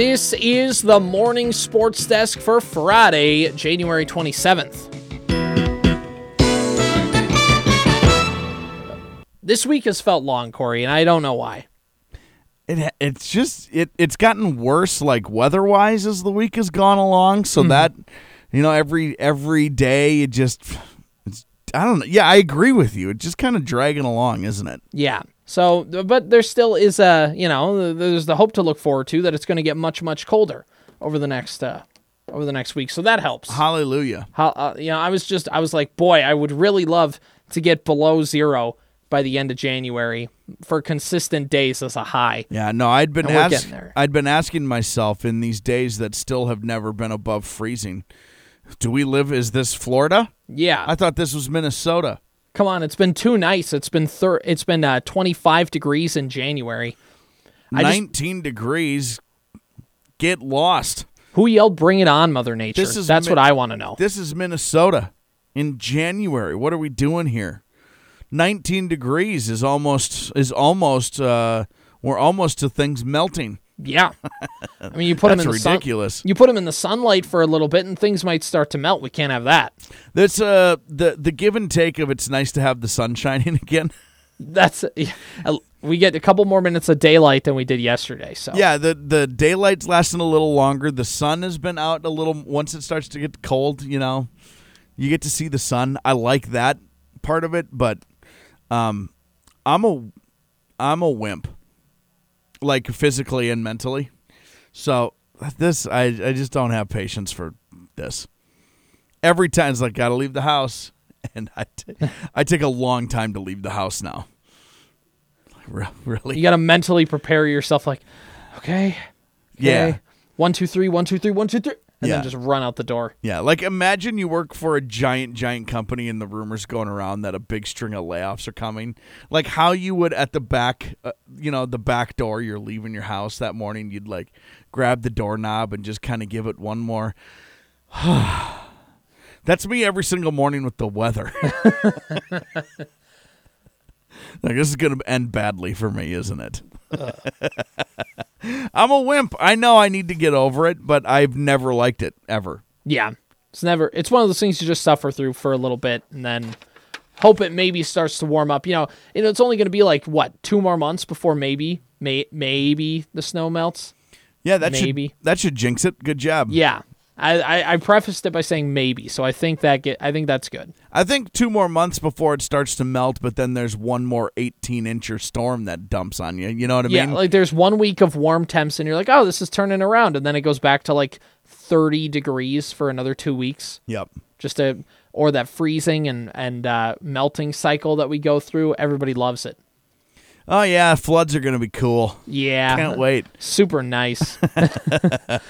This is the morning sports desk for Friday, January 27th. This week has felt long, Corey, and I don't know why. It it's just it it's gotten worse like weather wise as the week has gone along. So mm-hmm. that you know every every day it just it's I don't know. Yeah, I agree with you. It's just kind of dragging along, isn't it? Yeah. So, but there still is a, you know, there's the hope to look forward to that it's going to get much, much colder over the next, uh, over the next week. So that helps. Hallelujah. How, uh, you know, I was just, I was like, boy, I would really love to get below zero by the end of January for consistent days as a high. Yeah, no, I'd been And we're ask, getting there. I'd been asking myself in these days that still have never been above freezing. Do we live is this Florida? Yeah. I thought this was Minnesota. Come on, it's been too nice. It's been thir- it's been uh, 25 degrees in January. I just- 19 degrees. Get lost. Who yelled "Bring it on, Mother Nature"? This is That's mi- what I want to know. This is Minnesota in January. What are we doing here? 19 degrees is almost is almost uh we're almost to things melting. Yeah. I mean, you put them in the sun- ridiculous. You put them in the sunlight for a little bit, and things might start to melt. We can't have that. That's uh the the give and take of it's nice to have the sun shining again. That's we get a couple more minutes of daylight than we did yesterday. So Yeah, the the daylight's lasting a little longer. The sun has been out a little once it starts to get cold, you know. You get to see the sun. I like that part of it, but um I'm a I'm a wimp. Like physically and mentally. So this I I just don't have patience for this. Every time it's like got to leave the house and I t- I take a long time to leave the house now. Re- Really? you got to mentally prepare yourself. Like, okay, Yeah. one, two, three, one, two, three, one, two, three, and Yeah. then just run out the door. Yeah, like imagine you work for a giant, giant company and the rumors going around that a big string of layoffs are coming. Like how you would at the back, uh, you know, the back door, you're leaving your house that morning, you'd like grab the doorknob and just kind of give it one more. That's me every single morning with the weather. like this is going to end badly for me, isn't it? I'm a wimp. I know I need to get over it, but I've never liked it ever. Yeah, it's never. It's one of those things you just suffer through for a little bit, and then hope it maybe starts to warm up. You know, you know, it's only going to be like what two more months before maybe, may, maybe the snow melts. Yeah, that Maybe. should that should jinx it. Good job. Yeah, I, I, I prefaced it by saying maybe, so I think that get. I think that's good. I think two more months before it starts to melt, but then there's one more 18 incher storm that dumps on you. You know what I Yeah, mean? like there's one week of warm temps, and you're like, oh, this is turning around, and then it goes back to like 30 degrees for another two weeks. yep. Just a or that freezing and and uh, melting cycle that we go through. Everybody loves it. Oh yeah, floods are gonna be cool. Yeah, Can't wait. Super nice.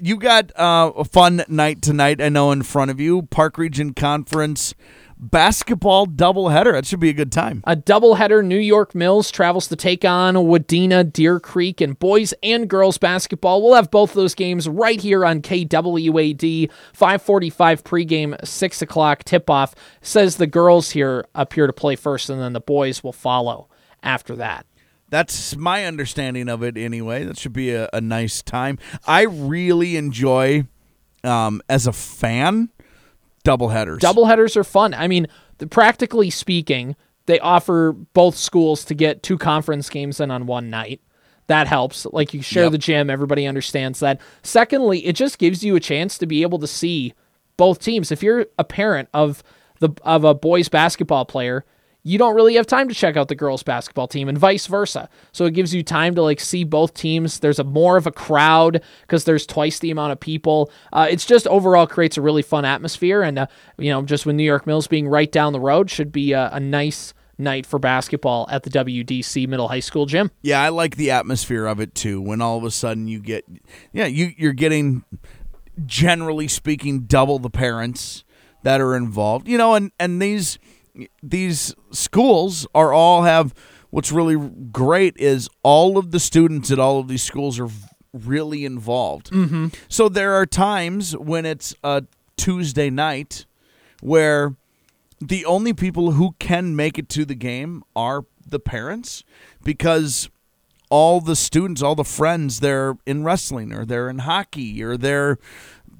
You got uh, a fun night tonight. I know in front of you, Park Region Conference basketball doubleheader. That should be a good time. A doubleheader, New York Mills travels to take on Wadena, Deer Creek, and boys and girls basketball. We'll have both those games right here on KWAD. 545 pregame, 6 o'clock tip-off. Says the girls here appear to play first, and then the boys will follow after that. That's my understanding of it anyway. That should be a, a nice time. I really enjoy, um, as a fan, doubleheaders. Doubleheaders are fun. I mean, the, practically speaking, they offer both schools to get two conference games in on one night. That helps. Like you share Yep. the gym, everybody understands that. Secondly, it just gives you a chance to be able to see both teams. If you're a parent of the of a boys basketball player, you don't really have time to check out the girls basketball team and vice versa. So it gives you time to like see both teams. There's a more of a crowd because there's twice the amount of people. Uh, it's just overall creates a really fun atmosphere, and uh, you know, just with New York Mills being right down the road, should be a, a nice night for basketball at the WDC Middle High School gym. Yeah, I like the atmosphere of it too. When all of a sudden you get, yeah, you you're getting, generally speaking, double the parents that are involved. You know, and and these these schools are all have what's really great is all of the students at all of these schools are really involved. Mm-hmm. So there are times when it's a Tuesday night where the only people who can make it to the game are the parents because all the students, all the friends, they're in wrestling or they're in hockey or they're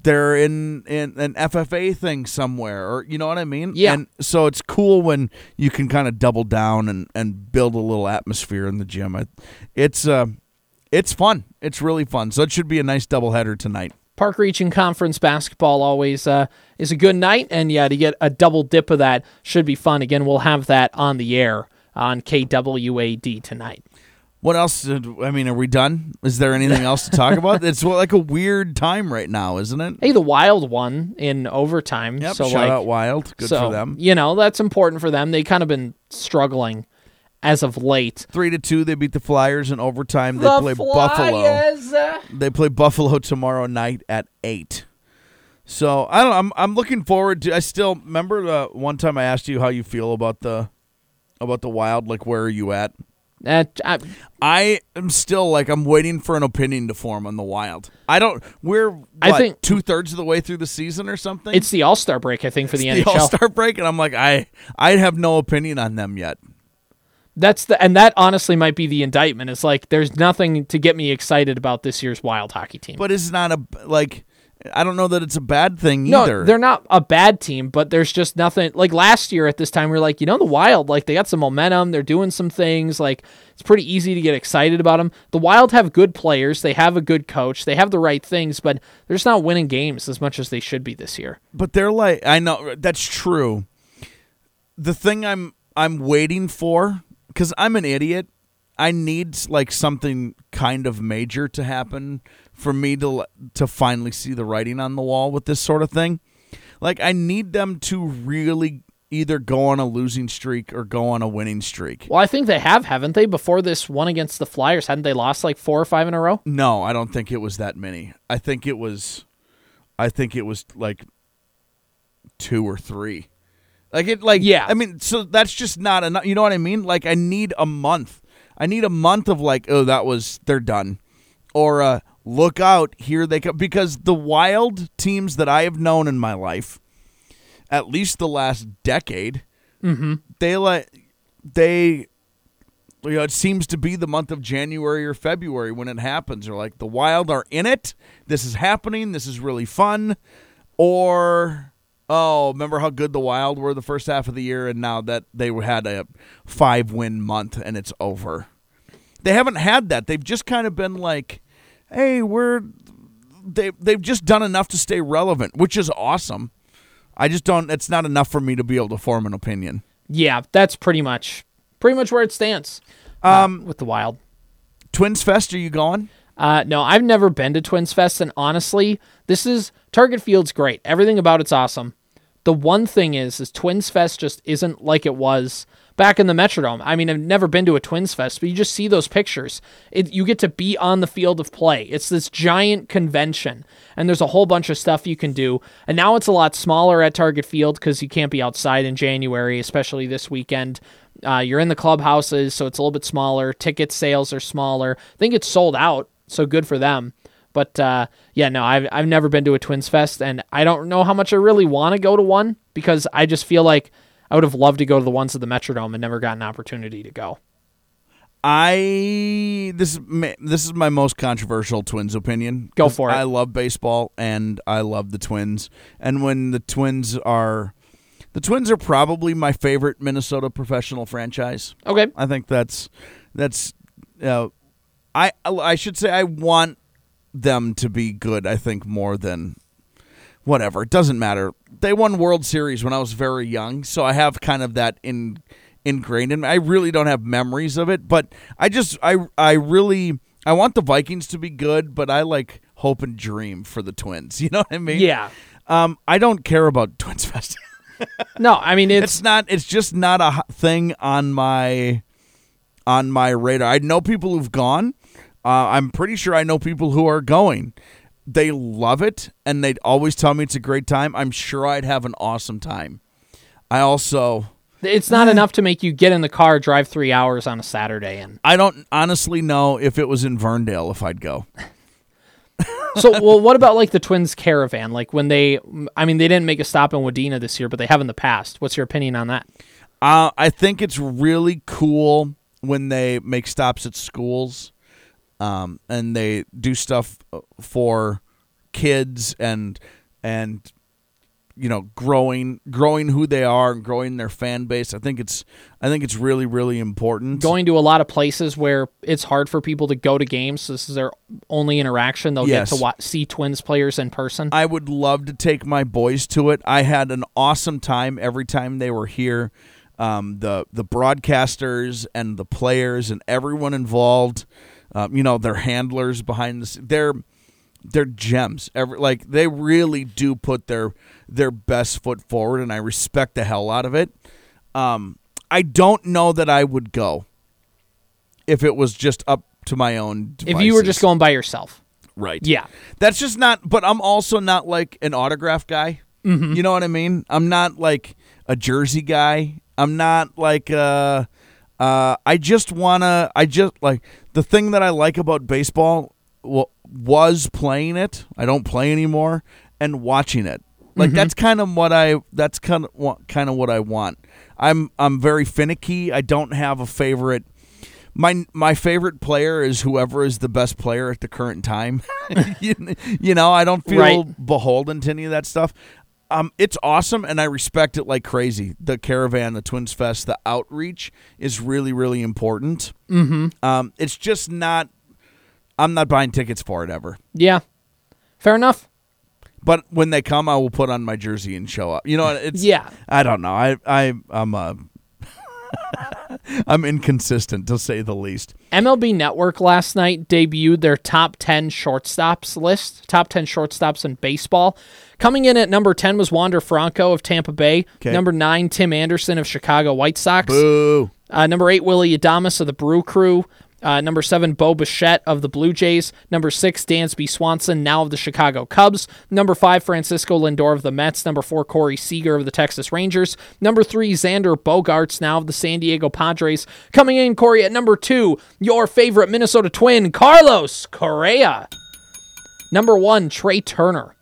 they're in, in an FFA thing somewhere or you know what I mean? Yeah. And so it's cool when you can kind of double down and, and build a little atmosphere in the gym. It, it's uh it's fun. It's really fun. So it should be a nice doubleheader tonight. Park Region Conference basketball always uh, is a good night, and yeah, to get a double dip of that should be fun. Again, we'll have that on the air on KWAD tonight. What else? did- I mean, are we done? Is there anything else to talk about? It's like a weird time right now, isn't it? Hey, the Wild won in overtime. Yep. so shout like, out Wild. Good so, for them. You know, that's important for them. They kind of been struggling as of late. Three to two. They beat the Flyers in overtime. They play Buffalo. They play Buffalo tomorrow night at eight. So I don't. know, I'm I'm looking forward to. I still remember the one time I asked you how you feel about the about the Wild. Like, where are you at? Uh, I, I am still like I'm waiting for an opinion to form on the Wild. I don't. We're what, I think- two thirds of the way through the season or something. it's the All Star break, I think, for the the NHL. All Star break, and I'm like, I I have no opinion on them yet. That's the and that honestly might be the indictment. It's like there's nothing to get me excited about this year's Wild hockey team. But it's not a like. I don't know that it's a bad thing no, either. they're not a bad team, but there's just nothing. Like last year at this time, we are like, you know, the Wild, like they got some momentum. They're doing some things. Like it's pretty easy to get excited about them. The Wild have good players. They have a good coach. They have the right things, but they're just not winning games as much as they should be this year. but they're like I know that's true. The thing I'm I'm waiting for cuz I'm an idiot. I need like something kind of major to happen for me to to finally see the writing on the wall with this sort of thing. Like I need them to really either go on a losing streak or go on a winning streak. Well, I think they have, haven't they? Before this one against the Flyers, hadn't they lost like four or five in a row? No, I don't think it was that many. I think it was I think it was like two or three. Like it like Yeah. I mean, so that's just not enough. You know what I mean? Like I need a month. I need a month of like, oh, that was they're done. Or uh look out, here they come because the wild teams that I have known in my life, at least the last decade, mm-hmm. they like they you know, it seems to be the month of January or February when it happens. They're like the Wild are in it. This is happening. This is really fun. Or oh, remember how good the Wild were the first half of the year, and now that they had a five win month and it's over. They haven't had that. They've just kind of been like, hey, we're they they've just done enough to stay relevant, which is awesome. I just don't. It's not enough for me to be able to form an opinion. Yeah, that's pretty much pretty much where it stands. Um, with the Wild. Twins Fest, are you going? Uh, no, I've never been to Twins Fest, and honestly, this is Target Field's great. Everything about it's awesome. The one thing is, is Twins Fest just isn't like it was back in the Metrodome. I mean, I've never been to a Twins Fest, but you just see those pictures. It, you get to be on the field of play. It's this giant convention, and there's a whole bunch of stuff you can do. And now it's a lot smaller at Target Field because you can't be outside in January, especially this weekend. Uh, you're in the clubhouses, so it's a little bit smaller. Ticket sales are smaller. I think it's sold out, so good for them. But uh, yeah, no, I've I've never been to a Twins Fest, and I don't know how much I really want to go to one because I just feel like I would have loved to go to the ones at the Metrodome and never got an opportunity to go. I this is this is my most controversial Twins opinion. Go for it. I love baseball and I love the Twins. And when the Twins are the Twins are probably my favorite Minnesota professional franchise. Okay, I think that's that's uh, I I should say I want them to be good. I think more than whatever. It doesn't matter. They won World Series when I was very young, so I have kind of that in ingrained in me. I really don't have memories of it, but I just I I really I want the Vikings to be good, but I like hope and dream for the Twins. You know what I mean? yeah, Um, I don't care about Twins Fest. no, I mean it's, it's not. It's just not a thing on my on my radar. I know people who've gone. Uh, I'm pretty sure I know people who are going. They love it, and they'd always tell me it's a great time. I'm sure I'd have an awesome time. I also. it's not enough to make you get in the car, drive three hours on a Saturday, and I don't honestly know if it was in Verndale if I'd go. so well. What about like the Twins caravan? Like when they, I mean, they didn't make a stop in Wadena this year, but they have in the past. What's your opinion on that? Uh, I think it's really cool when they make stops at schools um, and they do stuff uh, for kids and and you know growing growing who they are and growing their fan base. I think it's I think it's really really important. Going to a lot of places where it's hard for people to go to games. This is their only interaction. They'll Yes. get to watch, see Twins players in person. I would love to take my boys to it. I had an awesome time every time they were here. Um, the the broadcasters and the players and everyone involved, um, you know, their handlers behind the they're they're gems. Every, like they really do put their their best foot forward, and I respect the hell out of it. Um, I don't know that I would go if it was just up to my own. if you were just going by yourself, right, yeah, that's just not. But I'm also not like an autograph guy. Mm-hmm. You know what I mean? I'm not like a jersey guy. I'm not like uh uh I just wanna I just like the thing that I like about baseball wa- was playing it. I don't play anymore and watching it. Mm-hmm. Like that's kind of what I that's kind of what kind of what I want. I'm I'm very finicky. I don't have a favorite my my favorite player is whoever is the best player at the current time. you, you know, I don't feel Right. beholden to any of that stuff. Um, it's awesome, and I respect it like crazy. The caravan, the Twins Fest, the outreach is really, really important. Mm-hmm. Um, it's just not. I'm not buying tickets for it ever. yeah, fair enough. But when they come, I will put on my jersey and show up. You know, it's Yeah. I don't know. I I I'm uh, I'm inconsistent to say the least. MLB Network last night debuted their top 10 shortstops list, top 10 shortstops in baseball. Coming in at number 10 was Wander Franco of Tampa Bay. Okay. Number 9, Tim Anderson of Chicago White Sox. Boo. Uh, number 8, Willy Adames of the Brew Crew. Uh, number 7, Bo Bichette of the Blue Jays. Number 6, Dansby Swanson, now of the Chicago Cubs. Number 5, Francisco Lindor of the Mets. Number 4, Corey Seager of the Texas Rangers. Number 3, Xander Bogaerts, now of the San Diego Padres. Coming in, Corey, at number 2, your favorite Minnesota Twin, Carlos Correa. Number 1, Trea Turner.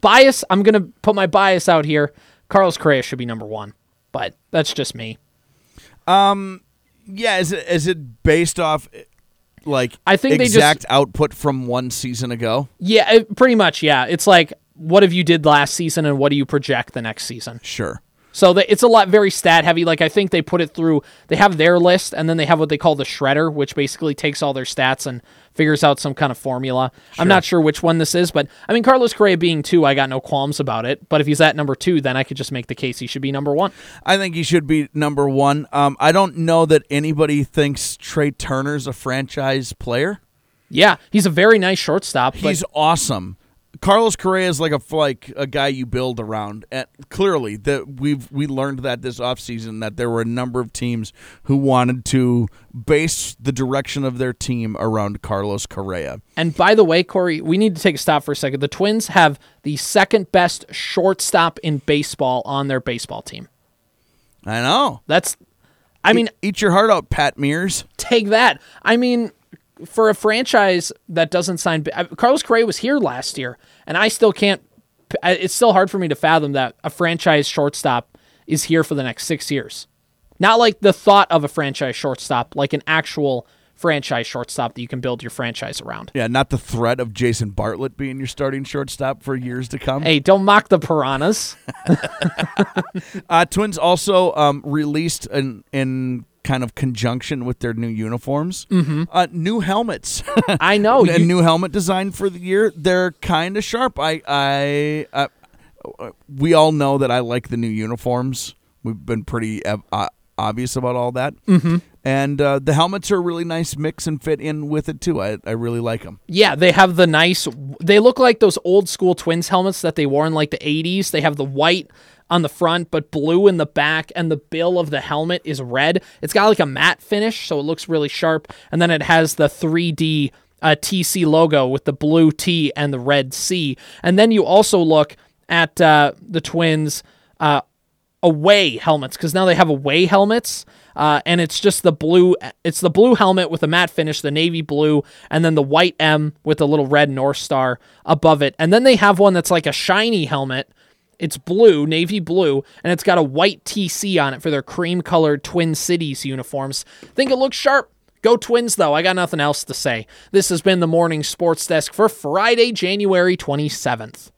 Bias, I'm going to put my bias out here. Carlos Correa should be number 1, but that's just me. Yeah, is it is it based off like I think they just- exact output from one season ago? Yeah, it, pretty much. Yeah, it's like what have you did last season and what do you project the next season? Sure. So the, it's a lot very stat heavy. Like I think they put it through. They have their list and then they have what they call the shredder, which basically takes all their stats and figures out some kind of formula. I'm not sure which one this is, but I mean Carlos Correa being two, I got no qualms about it. But if he's at number two, then I could just make the case he should be number one. I think he should be number one. Um, I don't know that anybody thinks Trea Turner's a franchise player. Yeah, he's a very nice shortstop. But He's awesome. Carlos Correa is like a like a guy you build around. And clearly, that we've we learned that this offseason that there were a number of teams who wanted to base the direction of their team around Carlos Correa. And by the way, Corey, we need to take a stop for a second. The Twins have the second best shortstop in baseball on their baseball team. I know. That's, I mean, Eat your heart out, Pat Meares. take that. I mean, for a franchise that doesn't sign, Carlos Correa was here last year, and I still can't. It's still hard for me to fathom that a franchise shortstop is here for the next six years. Not like the thought of a franchise shortstop, like an actual franchise shortstop that you can build your franchise around. Yeah, not the threat of Jason Bartlett being your starting shortstop for years to come. Hey, don't mock the piranhas. Uh, Twins also um, released in in kind of conjunction with their new uniforms, uh, new helmets. I know. a you- new helmet design for the year. They're kind of sharp. I I uh, we all know that I like the new uniforms. We've been pretty uh, uh, obvious about all that. Mm-hmm. And uh, the helmets are a really nice mix and fit in with it too. I I really like them. Yeah, they have the nice. They look like those old school Twins helmets that they wore in like the '80s. They have the white on the front, but blue in the back, and the bill of the helmet is red. It's got like a matte finish, so it looks really sharp. And then it has the 3D uh, TC logo with the blue T and the red C. And then you also look at uh, the Twins. Uh, away helmets because now they have away helmets uh, and it's just the blue it's the blue helmet with a matte finish the navy blue and then the white m with a little red north star above it and then they have one that's like a shiny helmet it's blue navy blue and it's got a white tc on it for their cream colored twin cities uniforms think it looks sharp Go Twins, though. I got nothing else to say. This has been the morning sports desk for Friday, January 27th.